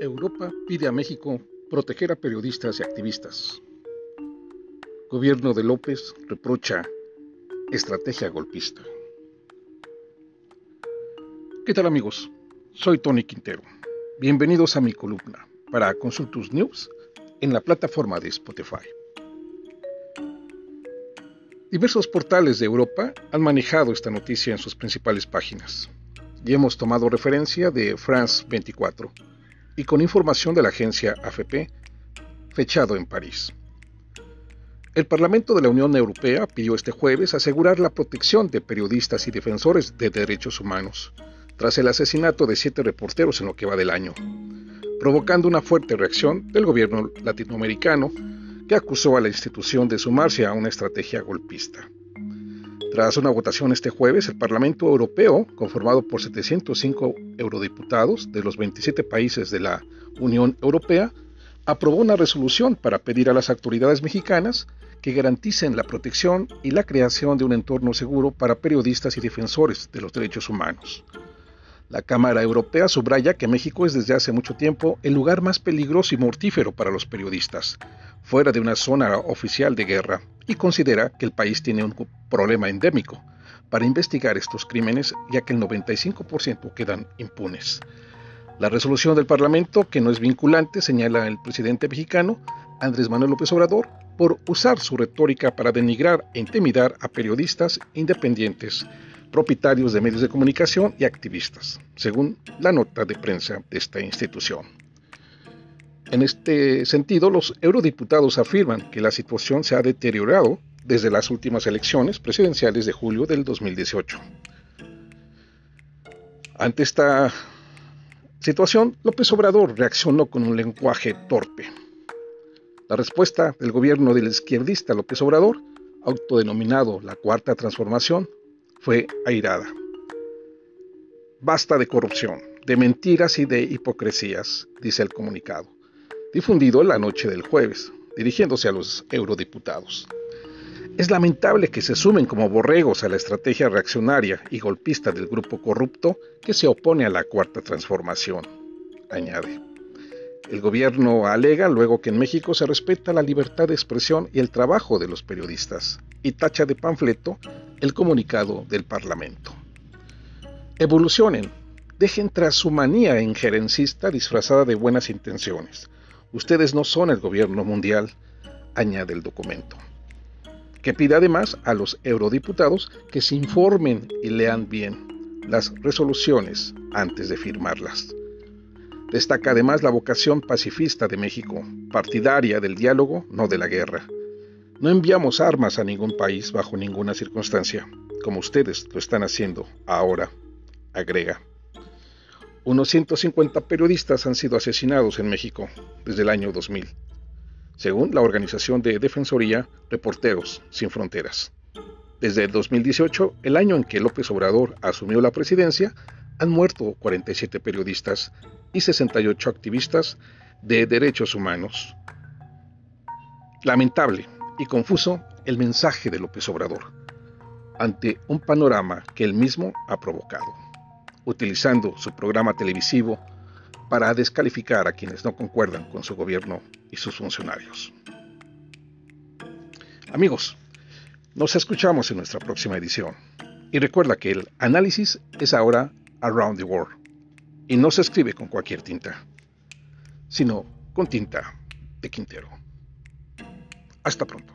Europa pide a México proteger a periodistas y activistas. Gobierno de López reprocha estrategia golpista. ¿Qué tal amigos? Soy Tony Quintero. Bienvenidos a mi columna para Consultus News en la plataforma de Spotify. Diversos portales de Europa han manejado esta noticia en sus principales páginas y hemos tomado referencia de France 24 y con información de la agencia AFP, fechado en París. El Parlamento de la Unión Europea pidió este jueves asegurar la protección de periodistas y defensores de derechos humanos, tras el asesinato de siete reporteros en lo que va del año, provocando una fuerte reacción del gobierno latinoamericano que acusó a la institución de sumarse a una estrategia golpista. Tras una votación este jueves, el Parlamento Europeo, conformado por 705 eurodiputados de los 27 países de la Unión Europea, aprobó una resolución para pedir a las autoridades mexicanas que garanticen la protección y la creación de un entorno seguro para periodistas y defensores de los derechos humanos. La Cámara Europea subraya que México es desde hace mucho tiempo el lugar más peligroso y mortífero para los periodistas, fuera de una zona oficial de guerra, y considera que el país tiene un problema endémico para investigar estos crímenes, ya que el 95% quedan impunes. La resolución del Parlamento, que no es vinculante, señala el presidente mexicano, Andrés Manuel López Obrador, por usar su retórica para denigrar e intimidar a periodistas independientes, propietarios de medios de comunicación y activistas, según la nota de prensa de esta institución. En este sentido, los eurodiputados afirman que la situación se ha deteriorado desde las últimas elecciones presidenciales de julio del 2018. Ante esta situación, López Obrador reaccionó con un lenguaje torpe. La respuesta del gobierno del izquierdista López Obrador, autodenominado la Cuarta Transformación, fue airada. Basta de corrupción, de mentiras y de hipocresías, dice el comunicado difundido la noche del jueves, dirigiéndose a los eurodiputados. Es lamentable que se sumen como borregos a la estrategia reaccionaria y golpista del grupo corrupto que se opone a la cuarta transformación, añade. El gobierno alega luego que en México se respeta la libertad de expresión y el trabajo de los periodistas, y tacha de panfleto el comunicado del Parlamento. Evolucionen, dejen tras su manía injerencista disfrazada de buenas intenciones Ustedes no son el gobierno mundial, añade el documento, que pide además a los eurodiputados que se informen y lean bien las resoluciones antes de firmarlas. Destaca además la vocación pacifista de México, partidaria del diálogo, no de la guerra. No enviamos armas a ningún país bajo ninguna circunstancia, como ustedes lo están haciendo ahora, agrega. Unos 150 periodistas han sido asesinados en México desde el año 2000, según la organización de Defensoría Reporteros Sin Fronteras. Desde el 2018, el año en que López Obrador asumió la presidencia, han muerto 47 periodistas y 68 activistas de derechos humanos. Lamentable y confuso el mensaje de López Obrador ante un panorama que él mismo ha provocado utilizando su programa televisivo para descalificar a quienes no concuerdan con su gobierno y sus funcionarios. Amigos, nos escuchamos en nuestra próxima edición. Y recuerda que el análisis es ahora Around the World y no se escribe con cualquier tinta, sino con tinta de Quintero. Hasta pronto.